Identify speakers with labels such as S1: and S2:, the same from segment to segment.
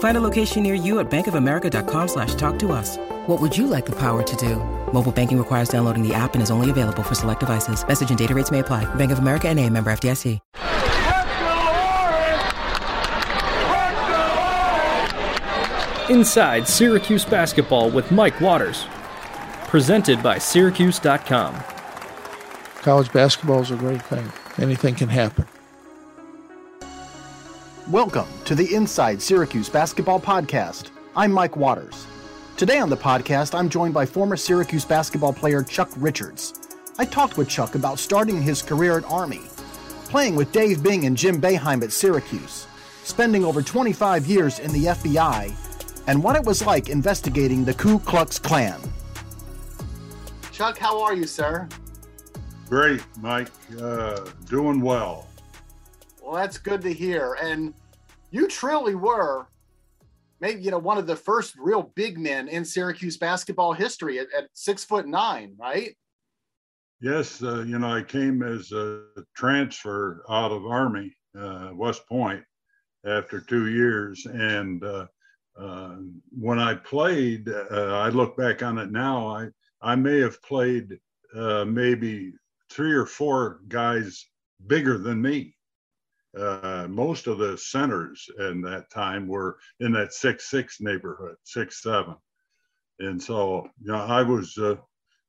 S1: Find a location near you at bankofamerica.com slash talk to us. What would you like the power to do? Mobile banking requires downloading the app and is only available for select devices. Message and data rates may apply. Bank of America and a member FDIC.
S2: Inside Syracuse Basketball with Mike Waters. Presented by Syracuse.com.
S3: College basketball is a great thing. Anything can happen.
S4: Welcome to the Inside Syracuse Basketball Podcast. I'm Mike Waters. Today on the podcast, I'm joined by former Syracuse basketball player Chuck Richards. I talked with Chuck about starting his career at Army, playing with Dave Bing and Jim Boeheim at Syracuse, spending over 25 years in the FBI, and what it was like investigating the Ku Klux Klan. Chuck, how are you, sir?
S5: Great, Mike. Uh, doing well.
S4: Well, that's good to hear. And you truly were maybe you know one of the first real big men in Syracuse basketball history at, at six foot nine, right?
S5: Yes, uh, you know I came as a transfer out of Army uh, West Point after two years, and uh, uh when I played, uh, I look back on it now. I I may have played uh, maybe three or four guys bigger than me uh, most of the centers in that time were in that six six neighborhood, six seven, and so you know I was uh,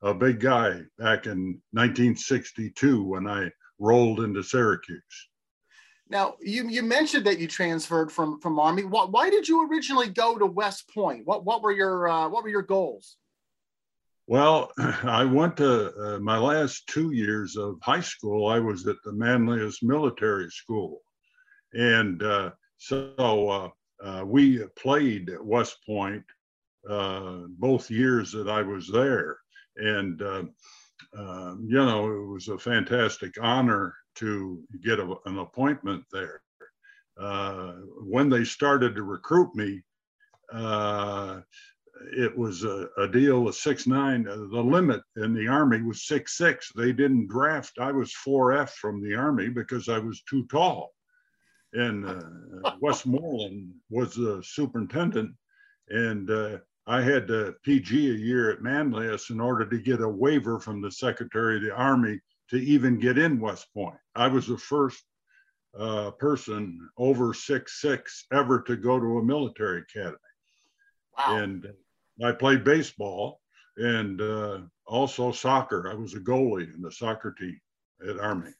S5: a big guy back in 1962 when I rolled into Syracuse.
S4: Now you you mentioned that you transferred from from Army. Why, why did you originally go to West Point? What what were your uh, what were your goals?
S5: Well, I went to uh, my last two years of high school. I was at the Manlius Military School. And uh, so uh, uh we played at West Point uh, both years that I was there. And, uh, um, you know, it was a fantastic honor to get a, an appointment there. when they started to recruit me, it was a, a deal of six nine. Uh, the limit in the army was six six. They didn't draft. I was four F from the army because I was too tall. And uh, Westmoreland was the superintendent, and uh, I had to PG a year at Manlius in order to get a waiver from the Secretary of the Army to even get in West Point. I was the first uh, person over six six ever to go to a military academy. Wow. And I played baseball and uh, also soccer. I was a goalie in the soccer team at Army,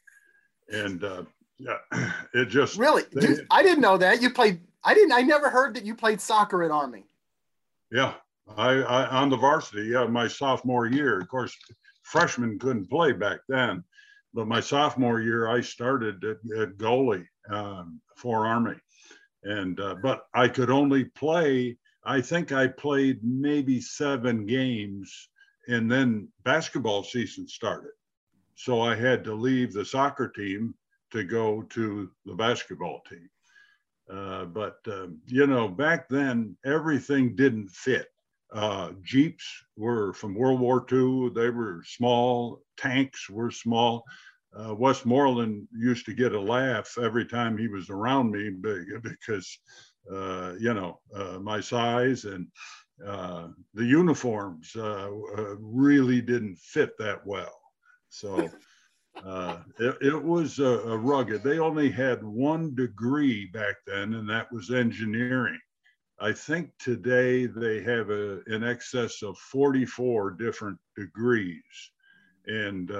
S5: and uh, yeah, it just
S4: really. They, Dude, I didn't know that you played. I didn't. I never heard that you played soccer at Army.
S5: Yeah, I, I on the varsity. Yeah, my sophomore year. Of course, freshmen couldn't play back then, but my sophomore year I started at, at goalie um, for Army, and uh, but I could only play I think I played maybe seven games and then basketball season started. So I had to leave the soccer team to go to the basketball team. Uh, but, um, you know, back then everything didn't fit. Uh, Jeeps were from World War II, they were small, tanks were small. Uh, Westmoreland used to get a laugh every time he was around me because uh, you know, uh, my size and uh, the uniforms uh, uh, really didn't fit that well. So uh, it, it, was a, a, rugged. They only had one degree back then, and that was engineering. I think today they have a, in excess of 44 different degrees. And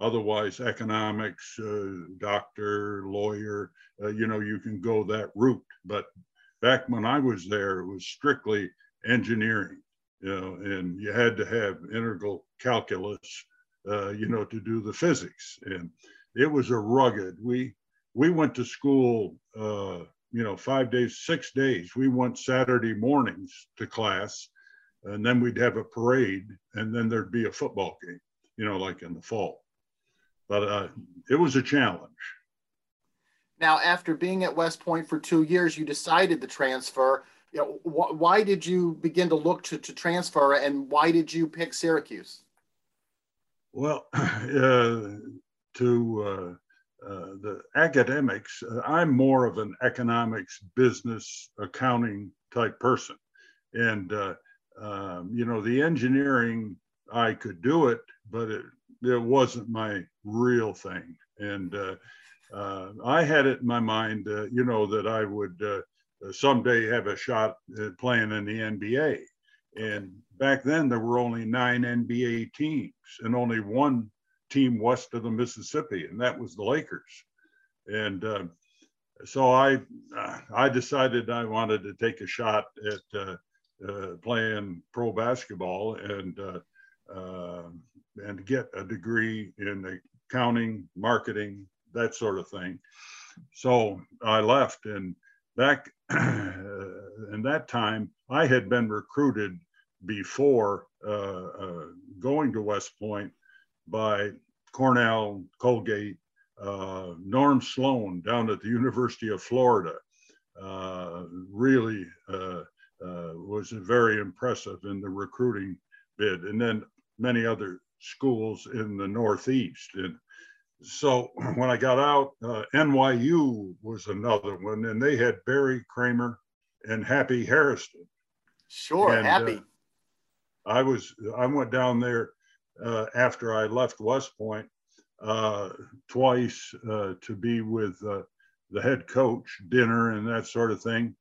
S5: otherwise economics, uh, doctor, lawyer, uh, you know, you can go that route. But back when I was there, it was strictly engineering, you know, and you had to have integral calculus, uh, you know, to do the physics. And it was a rugged. We we went to school, uh, you know, five days, six days. We went Saturday mornings to class, and then we'd have a parade, and then there'd be a football game, you know, like in the fall. But uh, it was a challenge.
S4: Now, after being at West Point for two years, you decided to transfer. You know, wh- why did you begin to look to, to transfer, and why did you pick Syracuse?
S5: Well, uh, to uh, uh, the academics, uh, I'm more of an economics, business, accounting type person, and uh, um, you know, the engineering I could do it, but it it wasn't my real thing, and uh, uh, I had it in my mind, uh, you know, that I would uh, someday have a shot playing in the NBA. And back then, there were only nine NBA teams and only one team west of the Mississippi, and that was the Lakers. And uh, so I, uh, I decided I wanted to take a shot at uh, playing pro basketball and and get a degree in accounting, marketing, that sort of thing. So I left, and back in that time, I had been recruited before uh, uh, going to West Point by Cornell, Colgate, uh, Norm Sloan down at the University of Florida. Uh, really uh, uh, was very impressive in the recruiting bid, and then many other schools in the Northeast. And so when I got out, uh, NYU was another one, and they had Barry Kramer and Happy Hairston.
S4: Sure, and, Happy.
S5: Uh, I was I went down there uh, after I left West Point uh, twice uh, to be with uh, the head coach, dinner and that sort of thing,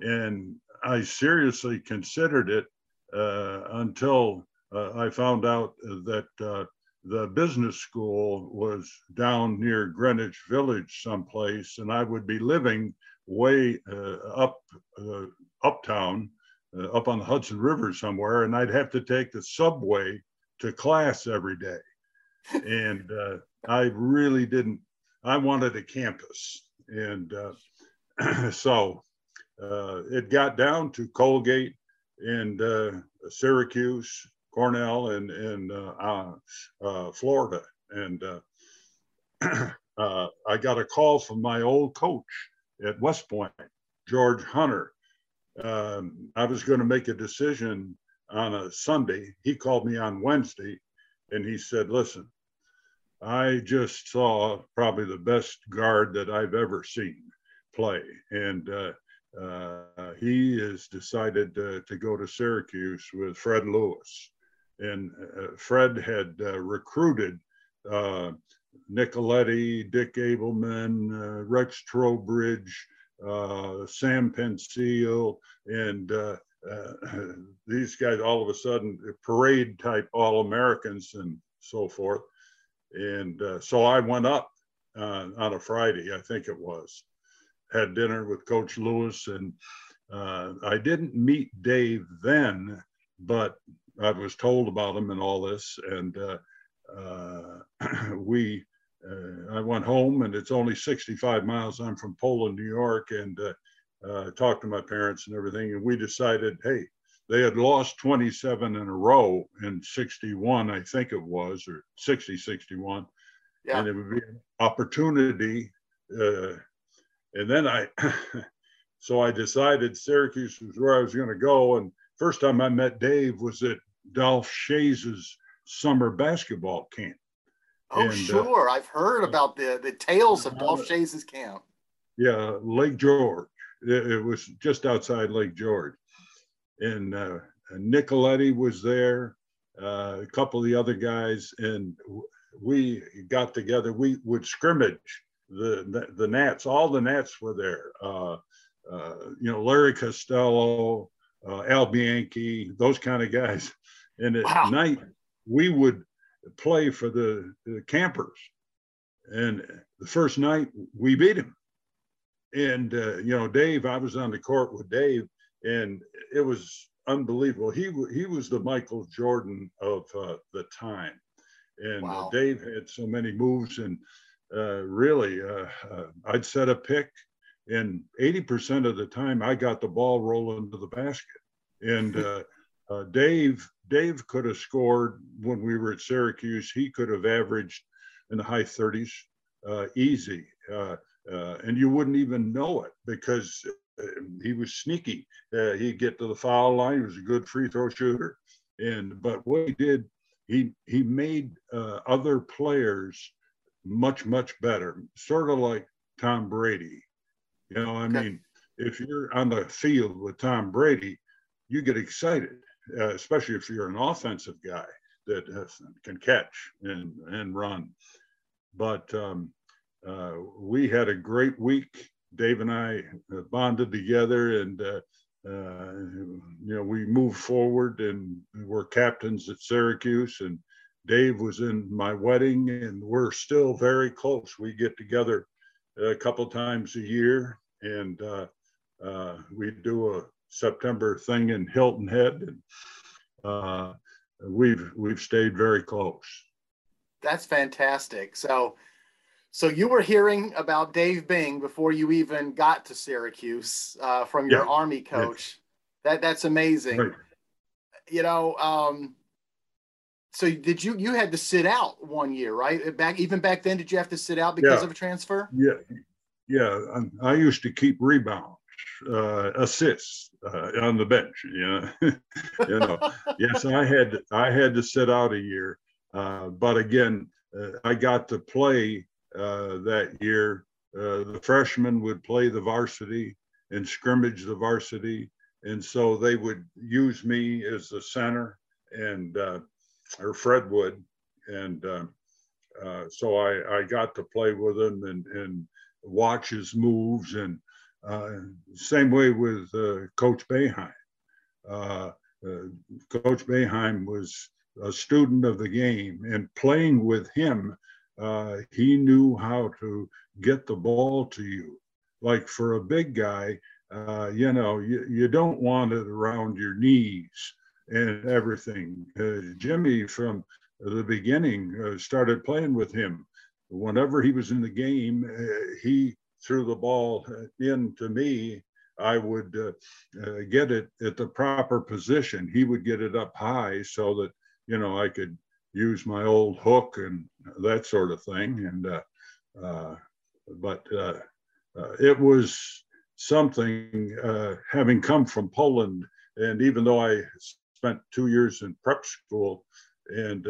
S5: and I seriously considered it until I found out that the business school was down near Greenwich Village someplace, and I would be living way uh, up uh, uptown, uh, up on the Hudson River somewhere, and I'd have to take the subway to class every day. and uh, I really didn't. I wanted a campus, and uh, so uh, it got down to Colgate and Syracuse Cornell and in uh, uh, uh, Florida, and I got a call from my old coach at West Point, George Hunter. Um, I was going to make a decision on a Sunday. He called me on Wednesday, and he said, "Listen, I just saw probably the best guard that I've ever seen play, and uh, uh, he has decided uh, to go to Syracuse with Fred Lewis and uh, Fred had uh, recruited uh, Nicoletti, Dick Abelman, uh, Rex Trowbridge, uh, Sam Penceal, and uh, these guys all of a sudden parade type All Americans and so forth. And so I went up on a Friday, I think it was, had dinner with Coach Lewis, and I didn't meet Dave then, but I was told about him and all this, and uh, uh, we. Uh, I went home, and it's only 65 miles. I'm from Poland, New York, and uh, uh, talked to my parents and everything, and we decided, hey, they had lost 27 in a row in 61, I think it was, or 60, 61. Yeah. And it would be an opportunity. Uh, and then I, so I decided Syracuse was where I was going to go. And first time I met Dave was at Dolph Schayes's summer basketball camp.
S4: Oh, and, uh, sure. Uh, I've heard about the the tales of Dolph Schayes's camp.
S5: Yeah, Lake George. It, it, was just outside Lake George. And uh, Nicoletti was there, uh, a couple of the other guys, and we got together. We would scrimmage the, the, the Nats. All the Nats were there. Uh, uh, you know, Larry Costello, Al Bianchi, those kind of guys. And at wow. night, we would play for the, the campers. And the first night we beat him. And, uh, you know, Dave, I was on the court with Dave, and it was unbelievable. He, he was the Michael Jordan of uh, the time. And uh, wow. Dave had so many moves, and uh, really, uh, I'd set a pick, and 80% of the time I got the ball rolling to the basket. And Dave, Dave could have scored when we were at Syracuse. He could have averaged in the high 30s, uh, easy. Uh, uh, and you wouldn't even know it because uh, he was sneaky. Uh, he'd get to the foul line. He was a good free throw shooter. And but what he did, he he made uh, other players much much better. Sort of like Tom Brady. You know, I okay. mean, if you're on the field with Tom Brady, you get excited, especially if you're an offensive guy that has, can catch and, and run. But um, uh, we had a great week. Dave and I uh, bonded together and, uh, uh, you know, we moved forward and we're captains at Syracuse. And Dave was in my wedding and we're still very close. We get together a couple times a year and uh, uh, we do a September thing in Hilton Head. And, we've we've stayed very close.
S4: That's fantastic. So, so you were hearing about Dave Bing before you even got to Syracuse uh, from your yeah. Army coach. That that's amazing. Right. You know, um, so did you you had to sit out one year, right? Back even back then, did you have to sit out because yeah. of a transfer?
S5: Yeah, yeah. I, I used to keep rebound uh, assists uh, on the bench. You know, you know. yes, I had I had to sit out a year, uh, but again, uh, I got to play uh, that year. Uh, the freshmen would play the varsity and scrimmage the varsity, and so they would use me as the center, and or Fred would, and so I I got to play with him and and watch his moves and uh, same way with uh, Coach Boeheim. Uh, Coach Boeheim was a student of the game, and playing with him, he knew how to get the ball to you. Like for a big guy, uh, you know, you, you don't want it around your knees and everything. Uh, Jimmy, from the beginning, uh, started playing with him. Whenever he was in the game, he threw the ball in to me, I would uh, uh, get it at the proper position. He would get it up high so that, you know, I could use my old hook and that sort of thing. And, uh, uh but uh, uh, it was something having come from Poland. And even though I spent two years in prep school, and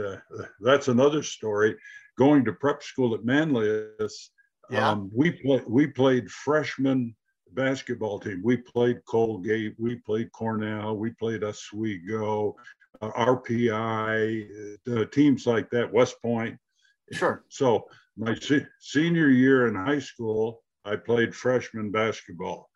S5: that's another story, going to prep school at Manlius, yeah. Um, we play, we played freshman basketball team. We played Colgate, we played Cornell, we played Oswego, uh, RPI, uh, teams like that, West Point.
S4: Sure.
S5: So my se- senior year in high school, I played freshman basketball.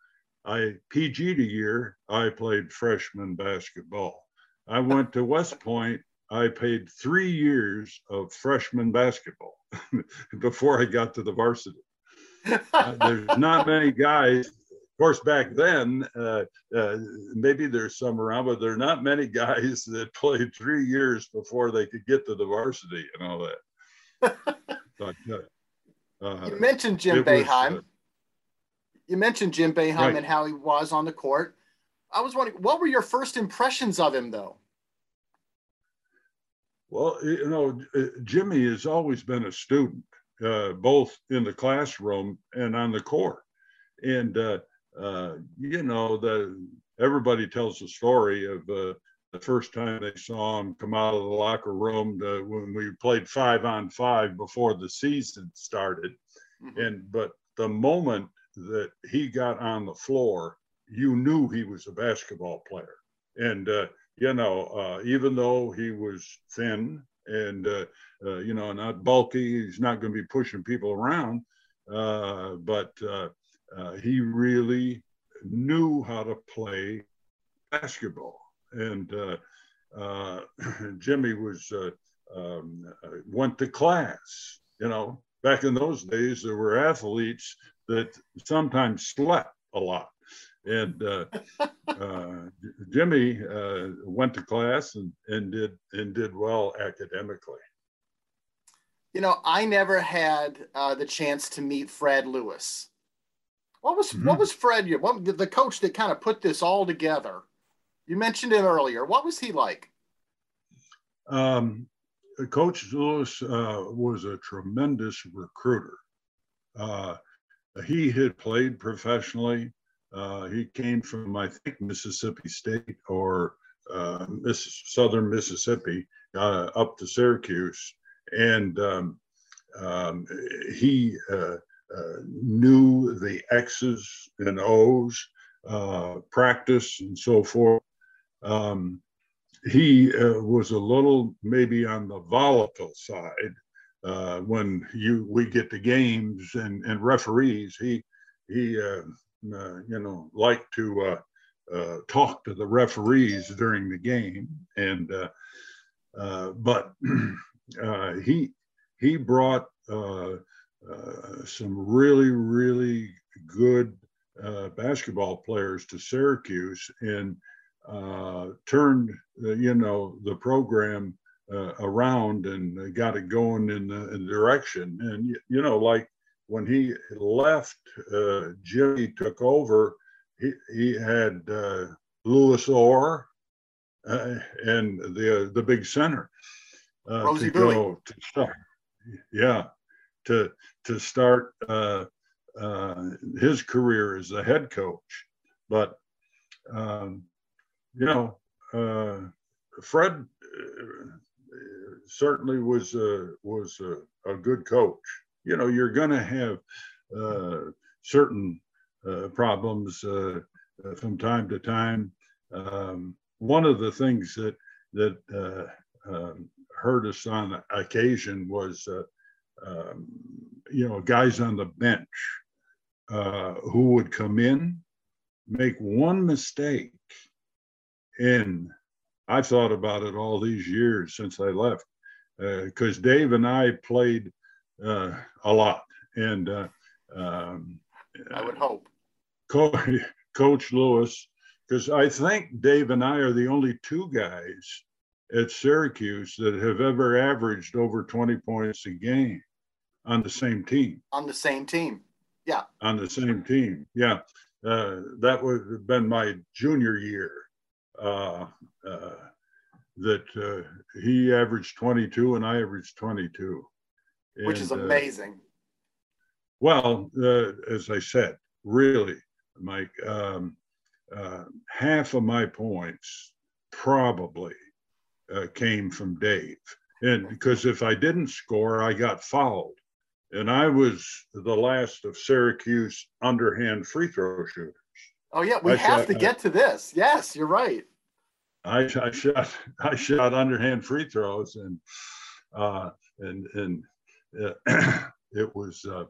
S5: I PG'd a year, I played freshman basketball. I went to West Point. I played three years of freshman basketball. before I got to the varsity. uh, there's not many guys. Of course, back then, uh, uh, maybe there's some around, but there are not many guys that played three years before they could get to the varsity and all that. but,
S4: uh, uh, you mentioned Jim Boeheim. Was, uh, you mentioned Jim Boeheim right. and how he was on the court. I was wondering, what were your first impressions of him, though?
S5: Well, you know, uh, Jimmy has always been a student, uh, both in the classroom and on the court. And, uh, uh, you know, the, everybody tells the story of uh, the first time they saw him come out of the locker room to, when we played five on five before the season started. Mm-hmm. And, but the moment that he got on the floor, you knew he was a basketball player. And, uh, you know, uh, even though he was thin and, uh, uh, you know, not bulky, he's not going to be pushing people around, uh, but uh, he really knew how to play basketball. And Jimmy was um, went to class. You know, back in those days, there were athletes that sometimes slept a lot. And uh, uh, Jimmy uh, went to class and, and did and did well academically.
S4: You know, I never had uh, the chance to meet Fred Lewis. What was mm-hmm. what was Fred? What the coach that kind of put this all together? You mentioned him earlier. What was he like?
S5: Um, Coach Lewis uh, was a tremendous recruiter. Uh, he had played professionally. Uh, he came from, I think, Mississippi State or uh, Miss, Southern Mississippi uh, up to Syracuse. And um, um, he uh, knew the X's and O's, practice, and so forth. Um, he uh, was a little maybe on the volatile side uh, when you we get to games and, and referees. He he uh, uh you know like to uh, uh, talk to the referees during the game, and uh uh but uh he he brought uh uh some really really good uh basketball players to Syracuse and uh, turned, uh, you know, the program uh, around and got it going in the, in the direction. And, you know, like when he left, uh, Jimmy took over, he, he had uh, Louis Orr uh, and the, the big center
S4: to go
S5: to start. Yeah, to, to start his career as a head coach. But um, you know, uh, Fred uh, certainly was was a, good coach. You know, you're going to have uh, certain uh, problems uh, uh, from time to time. Um, one of the things that that um, hurt us on occasion was, um, you know, guys on the bench who would come in, make one mistake, and I've thought about it all these years since I left, because uh, Dave and I played uh, a lot, and uh, um,
S4: I would hope
S5: Co- Coach Lewis, because I think Dave and I are the only two guys at Syracuse that have ever averaged over 20 points a game on the same team.
S4: On the same team, yeah.
S5: On the same team, yeah. Uh, that would have been my junior year uh, uh, that uh, he averaged 22 and I averaged 22.
S4: Which and, is amazing.
S5: well, as I said, really, Mike, um, half of my points probably came from Dave. And because if I didn't score, I got fouled. And I was the last of Syracuse underhand free throw shooters.
S4: Oh yeah, we I have shot, to get to this. Yes, you're right.
S5: I, I shot I shot underhand free throws and uh, and and uh, it was uh,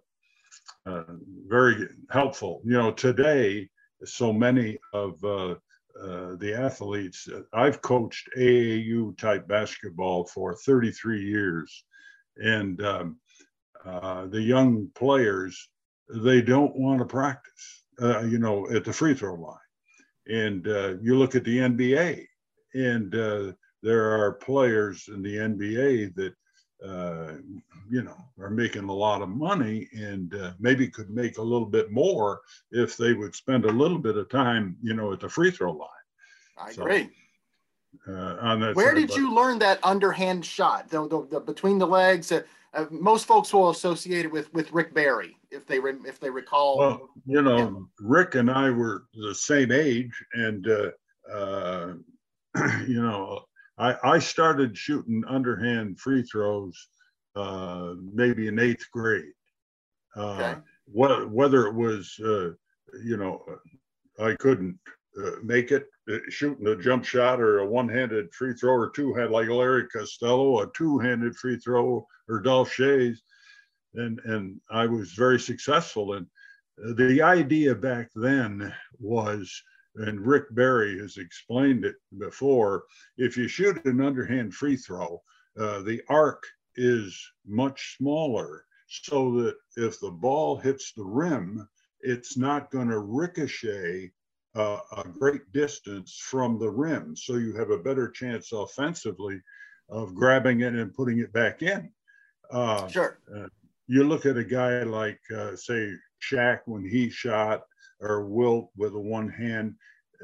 S5: uh, very helpful. You know, today so many of uh, uh, the athletes I've coached AAU type basketball for 33 years, and um, the young players they don't want to practice. you know, at the free throw line, and you look at the NBA and uh, there are players in the NBA that uh, you know are making a lot of money and uh, maybe could make a little bit more if they would spend a little bit of time you know at the free throw line.
S4: I so, agree.
S5: Uh, on that
S4: Where did you learn that underhand shot? The, the, the between the legs. Uh, uh, most folks will associate it with with Rick Barry if they re, if they recall.
S5: Well, you know, him. Rick and I were the same age, and you know, I, I started shooting underhand free throws uh, maybe in eighth grade. Uh, okay. Whether, whether it was, uh, you know, I couldn't uh, make it uh, shooting a jump shot or a one-handed free throw or two had like Larry Costello, a two-handed free throw or Dolph Schayes. And, and I was very successful. And the idea back then was and Rick Barry has explained it before. If you shoot an underhand free throw, uh, the arc is much smaller so that if the ball hits the rim, it's not going to ricochet uh, a great distance from the rim. So you have a better chance offensively of grabbing it and putting it back in.
S4: Uh, sure. Uh,
S5: you look at a guy like, uh, say, Shaq when he shot, or Wilt with a one hand,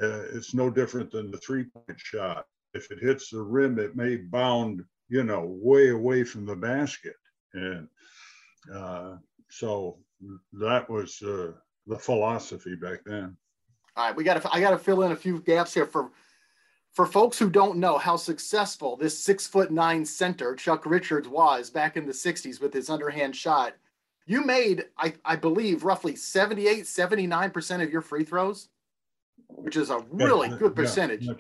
S5: uh, it's no different than the three point shot. If it hits the rim, it may bound, you know, way away from the basket. And uh, so that was uh, the philosophy back then.
S4: All right, we got to. I got to fill in a few gaps here for for folks who don't know how successful this six foot nine center Chuck Richards was back in the '60s with his underhand shot. You made, I, I believe, roughly 78, 79 percent of your free throws, which is a really good percentage.
S5: Yeah,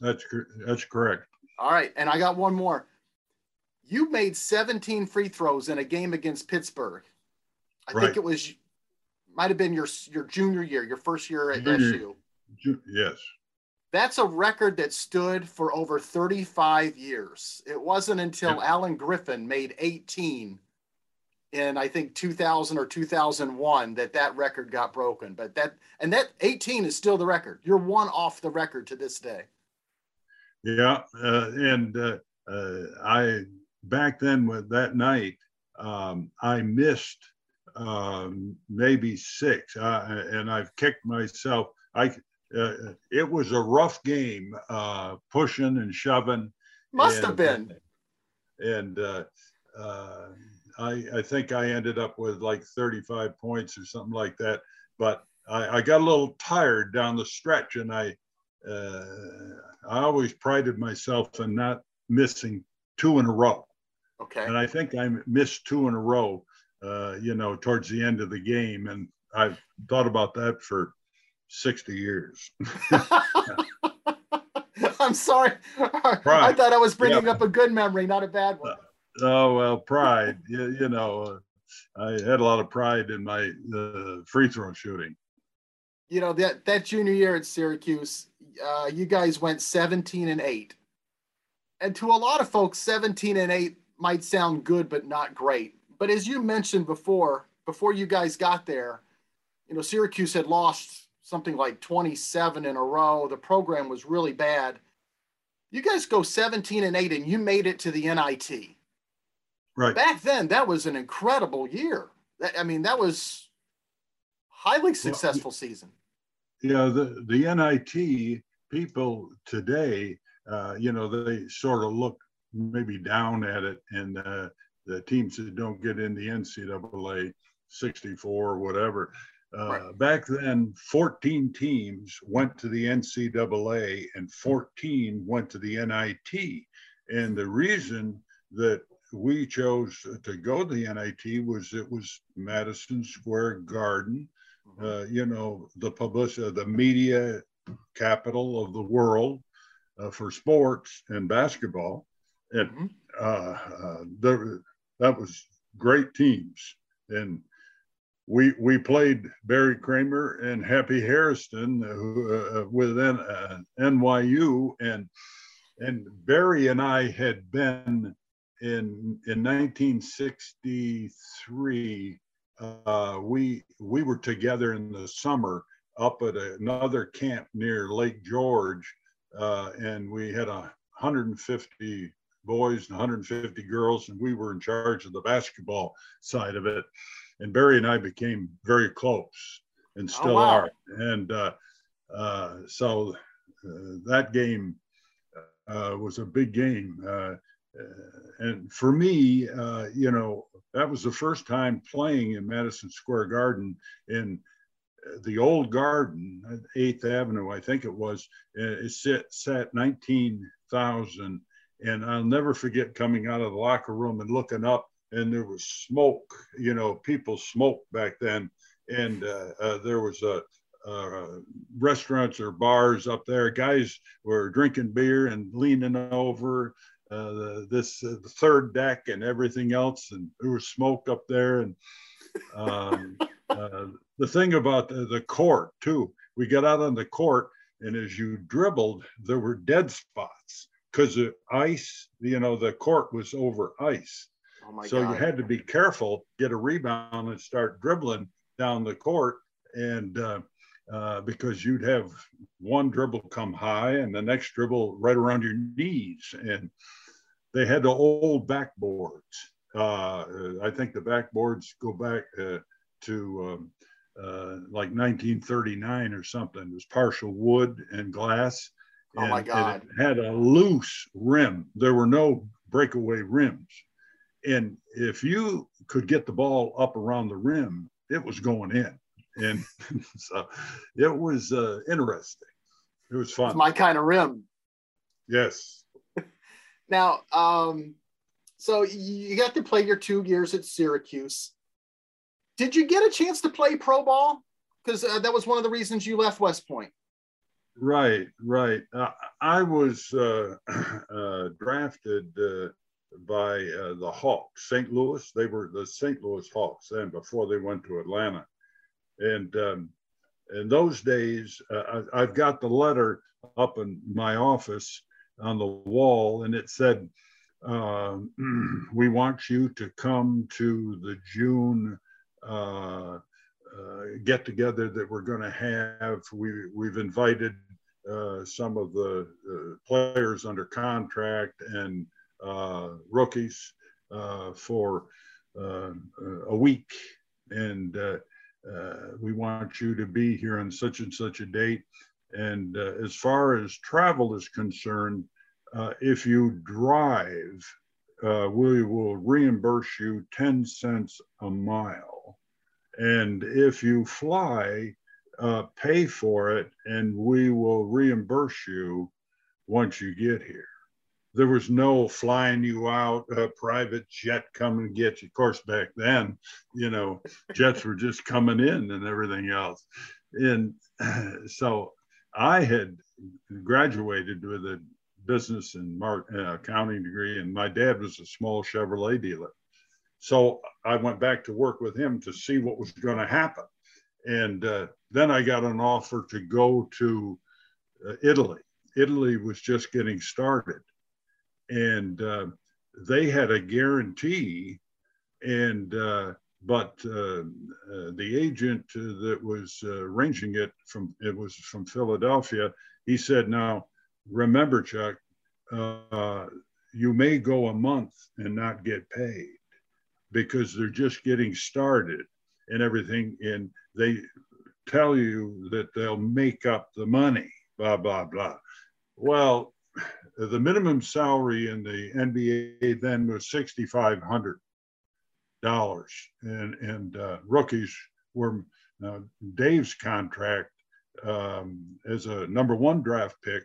S5: that's that's correct.
S4: All right, and I got one more you made 17 free throws in a game against Pittsburgh. I right. think it was might have been your your junior year, your first year at junior,
S5: SU. Yes.
S4: That's a record that stood for over 35 years. It wasn't until yeah. Allen Griffin made 18 in I think 2000 or 2001 that that record got broken. But that and that 18 is still the record. You're one off the record to this day.
S5: Yeah, uh, and uh, uh, I back then with that night, um, I missed um, maybe six, uh, and I've kicked myself. I uh, it was a rough game, uh, pushing and shoving.
S4: Must and, have been.
S5: And uh, uh, I, I think I ended up with like 35 points or something like that. But I, I got a little tired down the stretch, and I uh, I always prided myself in not missing two in a row.
S4: Okay.
S5: And I think I missed two in a row, uh, you know, towards the end of the game. And I've thought about that for 60 years.
S4: I'm sorry. Pride. I thought I was bringing yeah. up a good memory, not a bad one.
S5: Oh, well, pride. you, you know, uh, I had a lot of pride in my uh, free throw shooting.
S4: You know, that, that junior year at Syracuse, uh, you guys went 17 and 8. And to a lot of folks, 17 and 8 might sound good but not great. But as you mentioned before, before you guys got there, you know, Syracuse had lost something like 27 in a row. The program was really bad. You guys go 17 and 8 and you made it to the NIT.
S5: Right.
S4: Back then, that was an incredible year. I mean, that was highly successful well, season.
S5: Yeah, the, the NIT people today, uh, you know, they sort of look maybe down at it, and uh, the teams that don't get in the NCAA 64 or whatever. Uh, right. Back then, 14 teams went to the NCAA and 14 went to the NIT. And the reason that we chose to go to the NIT was it was Madison Square Garden, mm-hmm. uh, you know, the publicity, the media capital of the world uh, for sports and basketball and mm-hmm. uh, uh, there, that was great teams. And we we played Barry Kramer and Happy Hairston uh, uh with N, uh, NYU, and and Barry and I had been in in 1963. Uh, we we were together in the summer up at another camp near Lake George, and we had a 150 boys and 150 girls, and we were in charge of the basketball side of it. And Barry and I became very close and oh, still oh, wow. are. And uh, uh, so uh, that game uh, was a big game. Uh, and for me, uh, you know, that was the first time playing in Madison Square Garden in the old garden, 8th Avenue, I think it was. It sat 19,000 and I'll never forget coming out of the locker room and looking up, and there was smoke. You know, people smoked back then, and uh, uh, there was a uh, restaurants or bars up there. Guys were drinking beer and leaning over uh, the, this uh, the third deck and everything else, and there was smoke up there. And um, uh, the thing about the, the court too, we got out on the court, and as you dribbled, there were dead spots because the ice, you know, the court was over ice. Oh so God. you had to be careful, get a rebound, and start dribbling down the court, and uh, uh, because you'd have one dribble come high and the next dribble right around your knees, and they had the old backboards. Uh, I think the backboards go back uh, to um, uh, like 1939 or something. It was partial wood and glass.
S4: And, oh my God!
S5: it had a loose rim. There were no breakaway rims, and if you could get the ball up around the rim, it was going in. And so it was uh, interesting. It was fun. It's
S4: my kind of rim.
S5: Yes.
S4: Now, um, so you got to play your two years at Syracuse. Did you get a chance to play pro ball? Because uh, that was one of the reasons you left West Point.
S5: Right, right. Uh, I was uh, uh drafted uh, by uh, the Hawks, St. Louis. They were the St. Louis Hawks then before they went to Atlanta. And um, in those days, I, I've got the letter up in my office on the wall, and it said, uh, we want you to come to the June uh, uh, get together that we're going to have. We, we've invited uh, some of the uh, players under contract and rookies for a week. And we want you to be here on such and such a date. And as far as travel is concerned, if you drive, uh, we will reimburse you 10 cents a mile. And if you fly, uh, pay for it and we will reimburse you once you get here. There was no flying you out, a private jet coming to get you. Of course, back then, you know, jets were just coming in and everything else. And so I had graduated with a business and uh, accounting degree, and my dad was a small Chevrolet dealer. So I went back to work with him to see what was going to happen. And uh, then I got an offer to go to uh, Italy. Italy was just getting started. And uh, they had a guarantee. And, uh, but uh, uh, the agent that was arranging it from, it was from Philadelphia, he said, now remember, Chuck, you may go a month and not get paid because they're just getting started and everything. And they tell you that they'll make up the money, blah, blah, blah. Well, the minimum salary in the NBA then was $6,500. Dollars, and, and uh, rookies were uh, Dave's contract um, as a number one draft pick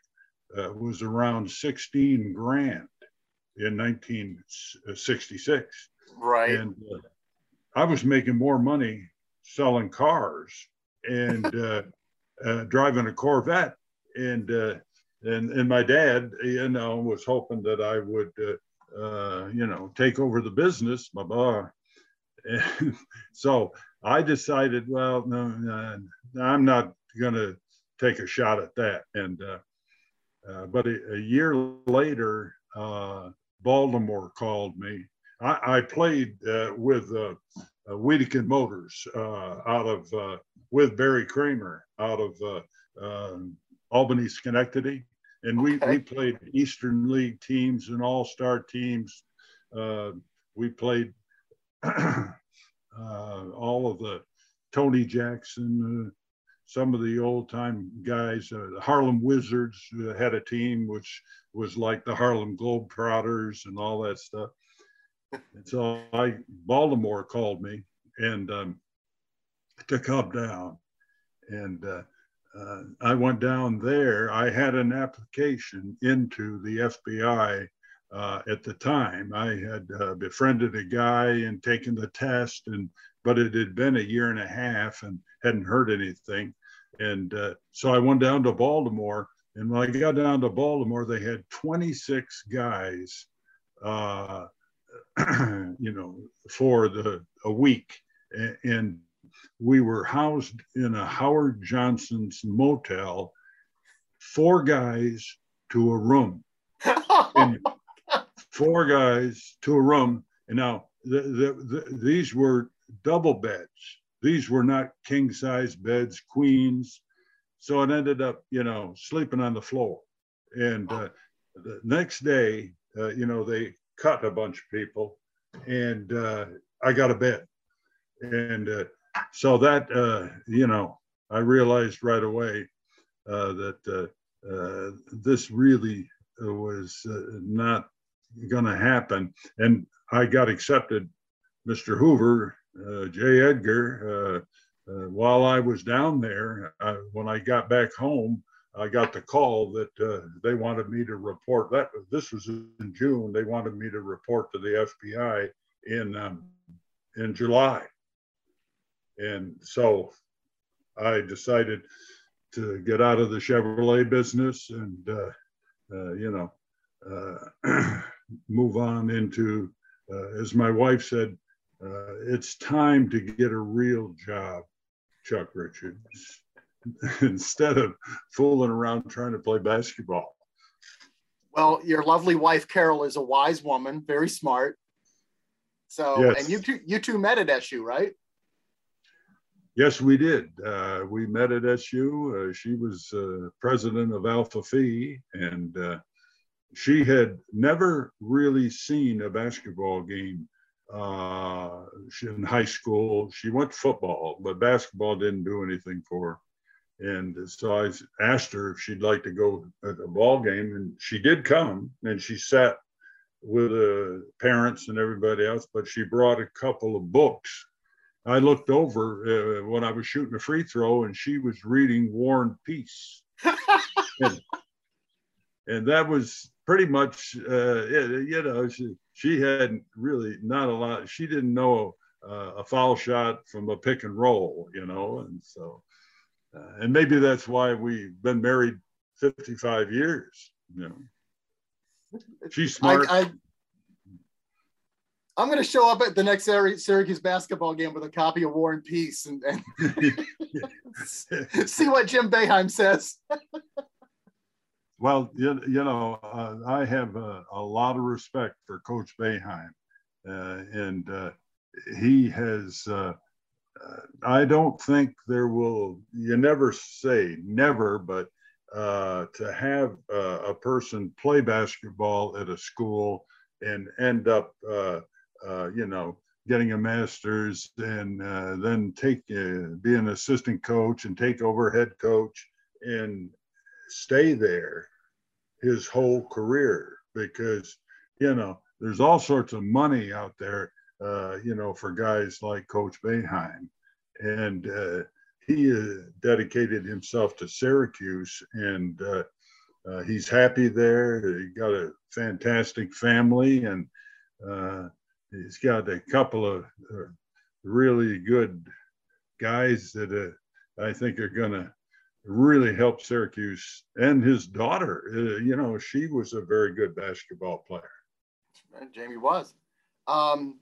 S5: uh, was around 16 grand in 1966.
S4: Right.
S5: And uh, I was making more money selling cars and uh, uh, driving a Corvette. And, uh, and, and my dad, you know, was hoping that I would, uh, uh, you know, take over the business. And so I decided, well, no, no I'm not going to take a shot at that. And, but a, a, year later, Baltimore called me I, I played uh, with uh, uh, Wiedeken Motors uh, out of uh, with Barry Kramer out of uh, um, Albany, Schenectady, and we okay. we played Eastern League teams and All Star teams. we played all of the Tony Jackson, some of the old time guys. the Harlem Wizards had a team which was like the Harlem Globetrotters and all that stuff and so I Baltimore called me and um, to come down, and uh, uh, I went down there. I had an application into the FBI uh, at the time. I had uh, befriended a guy and taken the test, and but it had been a year and a half and hadn't heard anything. And uh, so I went down to Baltimore. And when I got down to Baltimore, they had 26 guys uh, you know, for the a week, and we were housed in a Howard Johnson's motel, four guys to a room. and four guys to a room. And now the, the, the, these were double beds. These were not king size beds, queens. So it ended up, you know, sleeping on the floor. And uh, the next day, uh, you know, they cut a bunch of people, and uh, I got a bed. And uh, so that, uh, you know, I realized right away uh, that this really was not going to happen. And I got accepted, Mr. Hoover, uh, J. Edgar. Uh, uh, while I was down there, when I got back home, I got the call that uh, they wanted me to report. That this was in June. They wanted me to report to the FBI in um, in July, and so I decided to get out of the Chevrolet business and uh, uh, you know move on into, uh, as my wife said, uh, it's time to get a real job, Chuck Richards, instead of fooling around trying to play basketball.
S4: Well, your lovely wife Carol is a wise woman, very smart. So, yes. and you two, you two met at SU, right?
S5: Yes, we did. Uh, we met at SU. Uh, she was uh, president of Alpha Phi, and uh, she had never really seen a basketball game uh, in high school. She went to football, but basketball didn't do anything for her. And so I asked her if she'd like to go at a ball game, and she did come, and she sat with the uh, parents and everybody else, but she brought a couple of books. I looked over uh, when I was shooting a free throw, and she was reading War and Peace. and, and that was pretty much, uh, you know, she, she had really not a lot. She didn't know uh, a foul shot from a pick and roll, you know, and so, uh, and maybe that's why we've been married 55 years, you know. She's smart. I, I,
S4: I'm going to show up at the next Syracuse basketball game with a copy of War and Peace and, and see what Jim Boeheim says.
S5: Well, you, you know, uh, I have a, a, lot of respect for Coach Boeheim, uh, and uh, he has. Uh, uh, I don't think there will. You never say never, but uh, to have a person play basketball at a school and end up, you know, getting a master's and then take be an assistant coach and take over head coach and stay there his whole career because you know there's all sorts of money out there uh, you know for guys like coach Boeheim. And uh, he uh, dedicated himself to Syracuse and uh, uh, he's happy there. He got a fantastic family and uh, he's got a couple of really good guys that I think are to really helped Syracuse and his daughter. Uh, you know, she was a very good basketball player.
S4: Jamie was. Um,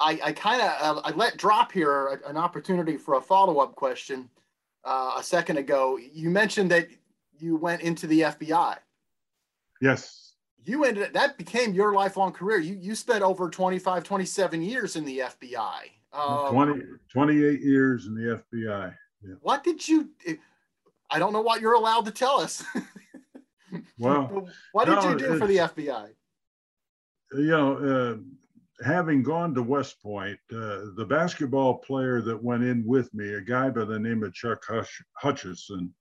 S4: I, I kind of uh, I let drop here an opportunity for a follow up question uh, a second ago. You mentioned that you went into the FBI.
S5: Yes.
S4: You ended that became your lifelong career. You you spent over 25, 27 years in the FBI.
S5: Um, 20, 28 years in the FBI.
S4: Yeah. What did you? I don't know what you're allowed to tell us.
S5: well,
S4: what did no, you do for the FBI?
S5: You know, uh, having gone to West Point, uh, the basketball player that went in with me, a guy by the name of Chuck Hush- Hutchison,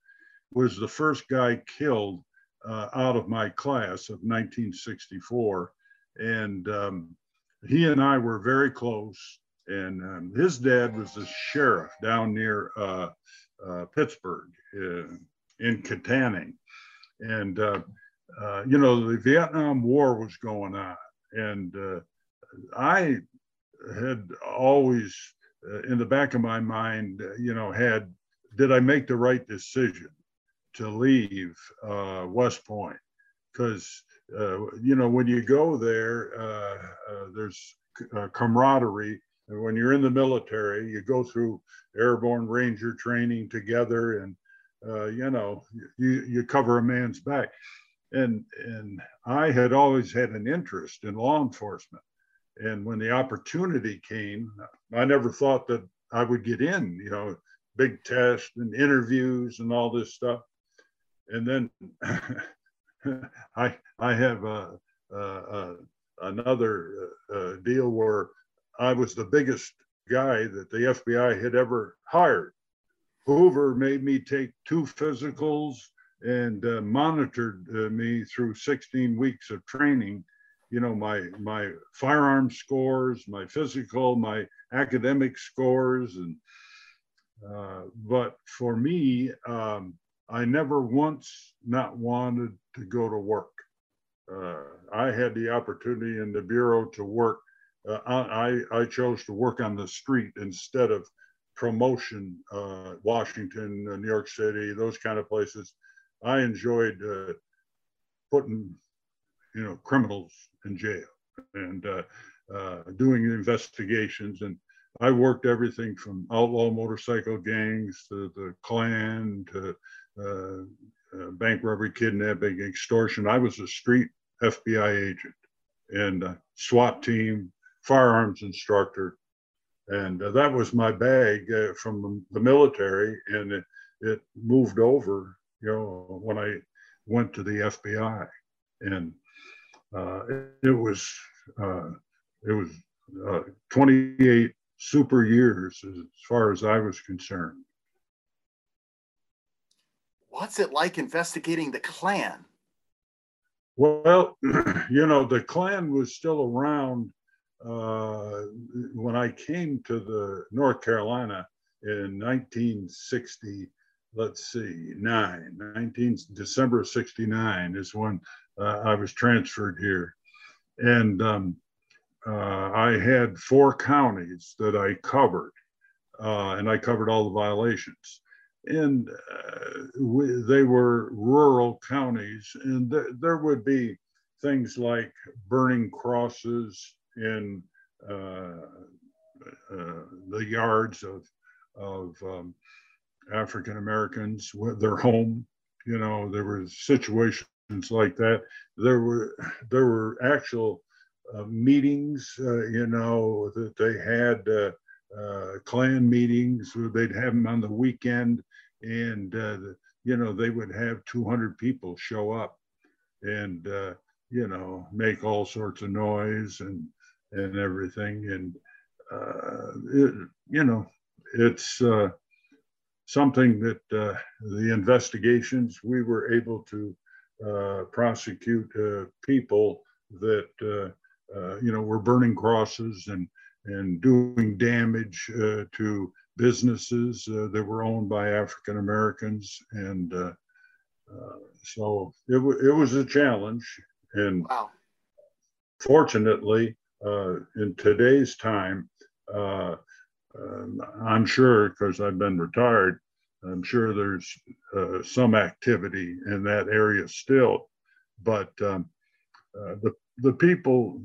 S5: was the first guy killed uh, out of my class of 1964. And um, he and I were very close. And um, his dad was a sheriff down near uh, uh, Uh, Pittsburgh uh, in Kittanning. And, uh, uh, you know, the Vietnam War was going on. And uh, I had always, uh, in the back of my mind, you know, had, did I make the right decision to leave West Point? Because, you know, when you go there, there's camaraderie and when you're in the military, you go through airborne ranger training together, and uh, you know you you cover a man's back. and and I had always had an interest in law enforcement. And when the opportunity came, I never thought that I would get in. You know, big test and interviews and all this stuff. And then I I have a, a, a another uh, deal where I was the biggest guy that the FBI had ever hired. Hoover made me take two physicals and uh, monitored uh, me through 16 weeks of training. You know, my my firearm scores, my physical, my academic scores, and uh, but for me, um, I never once not wanted to go to work. Uh, I had the opportunity in the bureau to work. Uh, I I chose to work on the street instead of promotion. Uh, Washington, New York City, those kind of places. I enjoyed uh, putting, you know, criminals in jail and uh, uh, doing investigations. And I worked everything from outlaw motorcycle gangs to the Klan to uh, uh, bank robbery, kidnapping, extortion. I was a street FBI agent and SWAT team, firearms instructor. And uh, that was my bag uh, from the military. And it, it moved over you know, when I went to the FBI, and uh, it, was uh, it was uh, 28 super years as far as I was concerned.
S4: What's it like investigating the Klan?
S5: Well, you know, the Klan was still around uh, when I came to the North Carolina in 1960 let's see, nine, 19, December of 69 is when uh, I was transferred here. And um, uh, I had four counties that I covered, uh, and I covered all the violations. And uh, we, they were rural counties, and th- there would be things like burning crosses in uh, uh, the yards of, of um, African Americans, with their home. You know, there were situations like that. There were there were actual uh, meetings. Uh, you know that they had uh, uh Klan meetings. Where They'd have them on the weekend, and uh, you know they would have 200 people show up, and uh, you know make all sorts of noise and and everything. And it, you know it's something that uh, the investigations we were able to uh, prosecute uh, people that uh, uh, you know were burning crosses and and doing damage uh, to businesses that were owned by African Americans and so it, w- it was a challenge and wow. fortunately in today's time um, I'm sure because I've been retired, I'm sure there's uh, some activity in that area still, but um, uh, the the people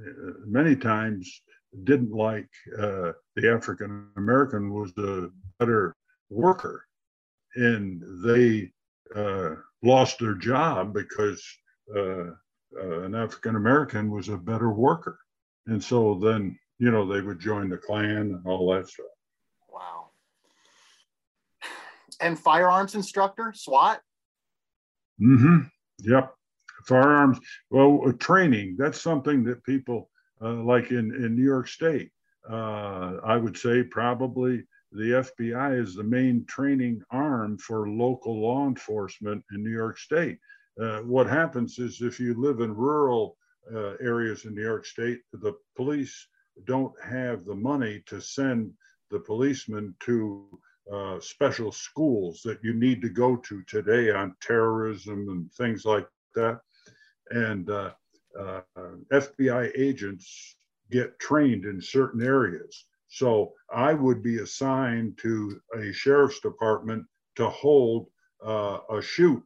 S5: uh, many times didn't like uh, the African American was a better worker, and they uh, lost their job because uh, an African American was a better worker, and so then you know, they would join the Klan and all that stuff.
S4: Wow. And firearms instructor, SWAT?
S5: Mm-hmm. Yep. Firearms. Well, uh, training, that's something that people uh, like in, in New York State, uh, I would say probably the FBI is the main training arm for local law enforcement in New York State. Uh, what happens is if you live in rural uh, areas in New York State, the police don't have the money to send the policemen to uh, special schools that you need to go to today on terrorism and things like that. And uh, uh, FBI agents get trained in certain areas. So I would be assigned to a sheriff's department to hold uh, a shoot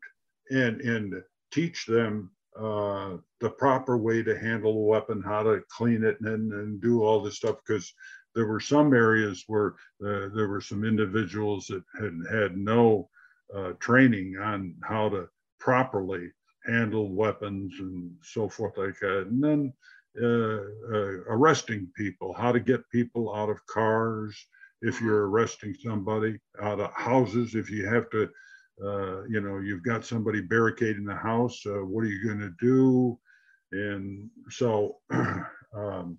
S5: and, and teach them uh, the proper way to handle a weapon, how to clean it, and, and do all this stuff. Because there were some areas where uh, there were some individuals that had had no uh, training on how to properly handle weapons and so forth like that. And then uh, uh, arresting people, how to get people out of cars if you're arresting somebody, out of houses if you have to, uh, you know, you've got somebody barricading the house. Uh, what are you going to do? And so um,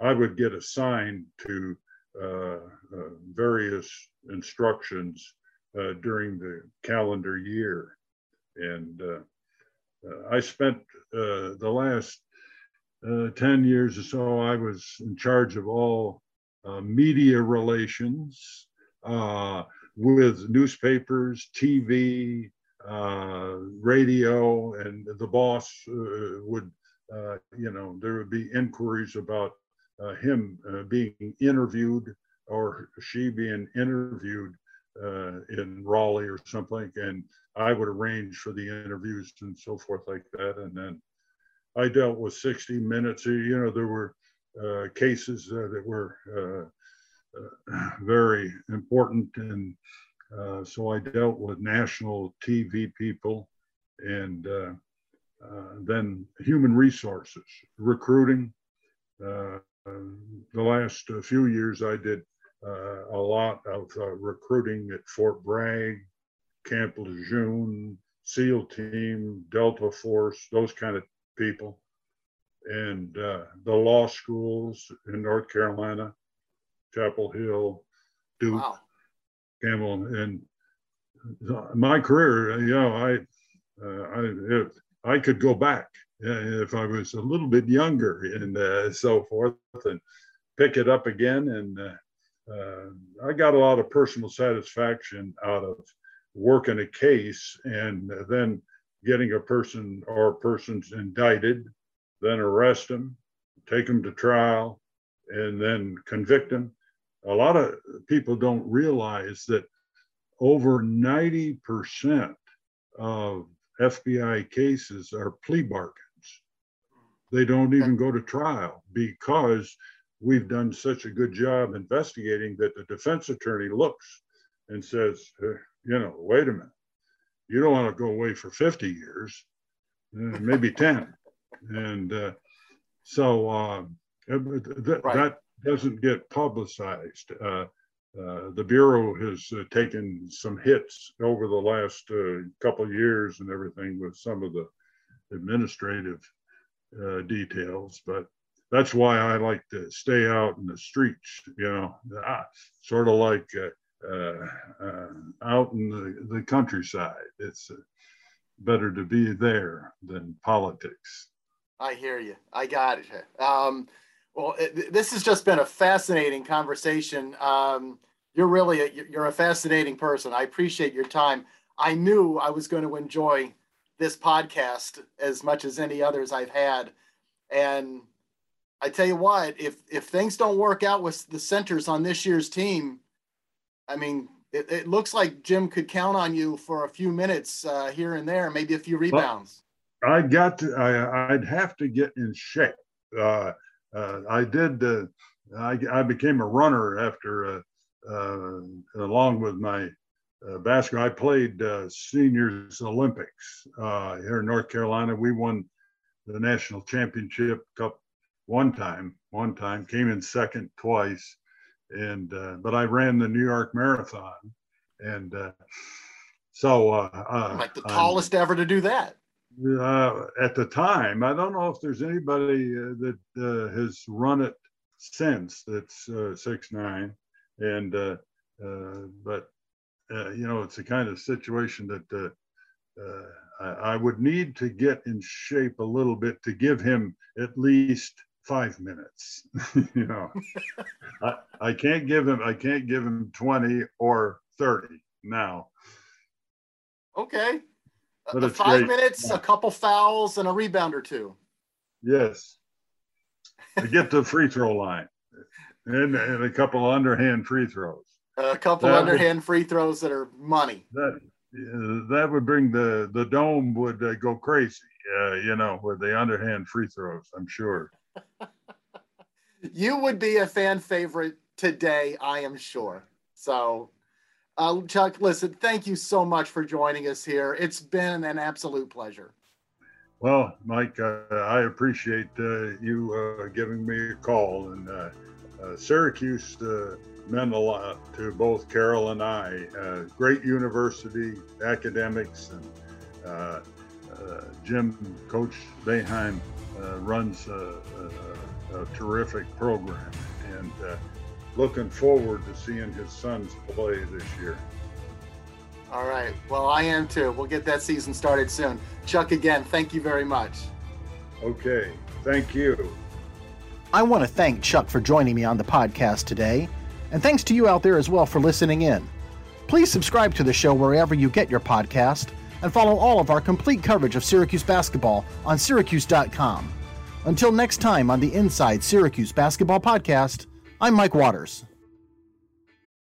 S5: I would get assigned to uh, uh, various instructions during the calendar year. And I spent the last uh, 10 years or so, I was in charge of all uh, media relations uh, with newspapers, TV, uh, radio, and the boss uh, would, uh, you know, there would be inquiries about him being interviewed or she being interviewed in Raleigh or something, and I would arrange for the interviews and so forth like that, and then I dealt with 60 minutes. You know, there were uh, cases uh, that were uh, uh Uh, very important. And uh, so I dealt with national TV people and uh, uh, then human resources, recruiting. Uh, um, the last few years, I did a lot of recruiting at Fort Bragg, Camp Lejeune, SEAL team, Delta Force, those kind of people and uh, the law schools in North Carolina, Chapel Hill, Duke, wow. Campbell, and my career, you know, I, uh, I, if I could go back uh, if I was a little bit younger and uh, so forth, and pick it up again. And uh, uh, I got a lot of personal satisfaction out of working a case and then getting a person or persons indicted, then arrest them, take them to trial, and then convict them. A lot of people don't realize that over 90% of FBI cases are plea bargains. They don't even go to trial because we've done such a good job investigating that the defense attorney looks and says, you know, wait a minute you don't want to go away for 50 years, uh, maybe 10. And uh, so uh, right. that doesn't get publicized. Uh, uh, the Bureau has uh, taken some hits over the last couple of years and everything with some of the administrative details, but that's why I like to stay out in the streets, you know, ah, sort of like uh, uh, out in the, the countryside. It's uh, better to be there than politics.
S4: I hear you. I got it. Um, well, it, this has just been a fascinating conversation. Um, you're really a, you're a fascinating person. I appreciate your time. I knew I was going to enjoy this podcast as much as any others I've had, and I tell you what, if if things don't work out with the centers on this year's team, I mean, it, it, looks like Jim could count on you for a few minutes uh, here and there, maybe a few rebounds.
S5: Well, I got to, I, would have to get in shape. Uh, uh, I did, uh, I, I, became a runner after, uh, uh, along with my basketball. I played seniors Olympics here in North Carolina. We won the national championship cup one time, one time, came in second twice and uh, but I ran the New York Marathon, and uh, so uh, uh
S4: like the tallest ever to do that.
S5: Uh, at the time, I don't know if there's anybody uh, that uh, has run it since that's uh, six nine, and uh, but you know it's the kind of situation that. I, I would need to get in shape a little bit to give him at least five minutes. you know, I, I can't give him I can't give him 20 or 30 now.
S4: Okay. But five great. minutes, a couple fouls, and a rebound or two.
S5: Yes. To get the free throw line and, and a couple underhand free throws.
S4: A couple that underhand would, free throws that are money.
S5: That uh, that would bring the the dome would uh, go crazy, uh, you know, with the underhand free throws. I'm sure
S4: you would be a fan favorite today, I am sure. So, uh, Chuck, listen, thank you so much for joining us here. It's been an absolute pleasure.
S5: Well, Mike, uh, I appreciate uh, you uh, giving me a call. And uh, uh, Syracuse meant a lot to both Carol and I. great university, academics, and Jim, Coach Boeheim runs a, a, a, terrific program. And looking forward to seeing his sons play this year.
S4: All right. Well, I am too. We'll get that season started soon. Chuck, again, thank you very much.
S5: Okay. Thank you.
S4: I want to thank Chuck for joining me on the podcast today, and thanks to you out there as well for listening in. Please subscribe to the show wherever you get your podcast and follow all of our complete coverage of Syracuse basketball on syracuse.com. Until next time on the Inside Syracuse Basketball Podcast, I'm Mike Waters.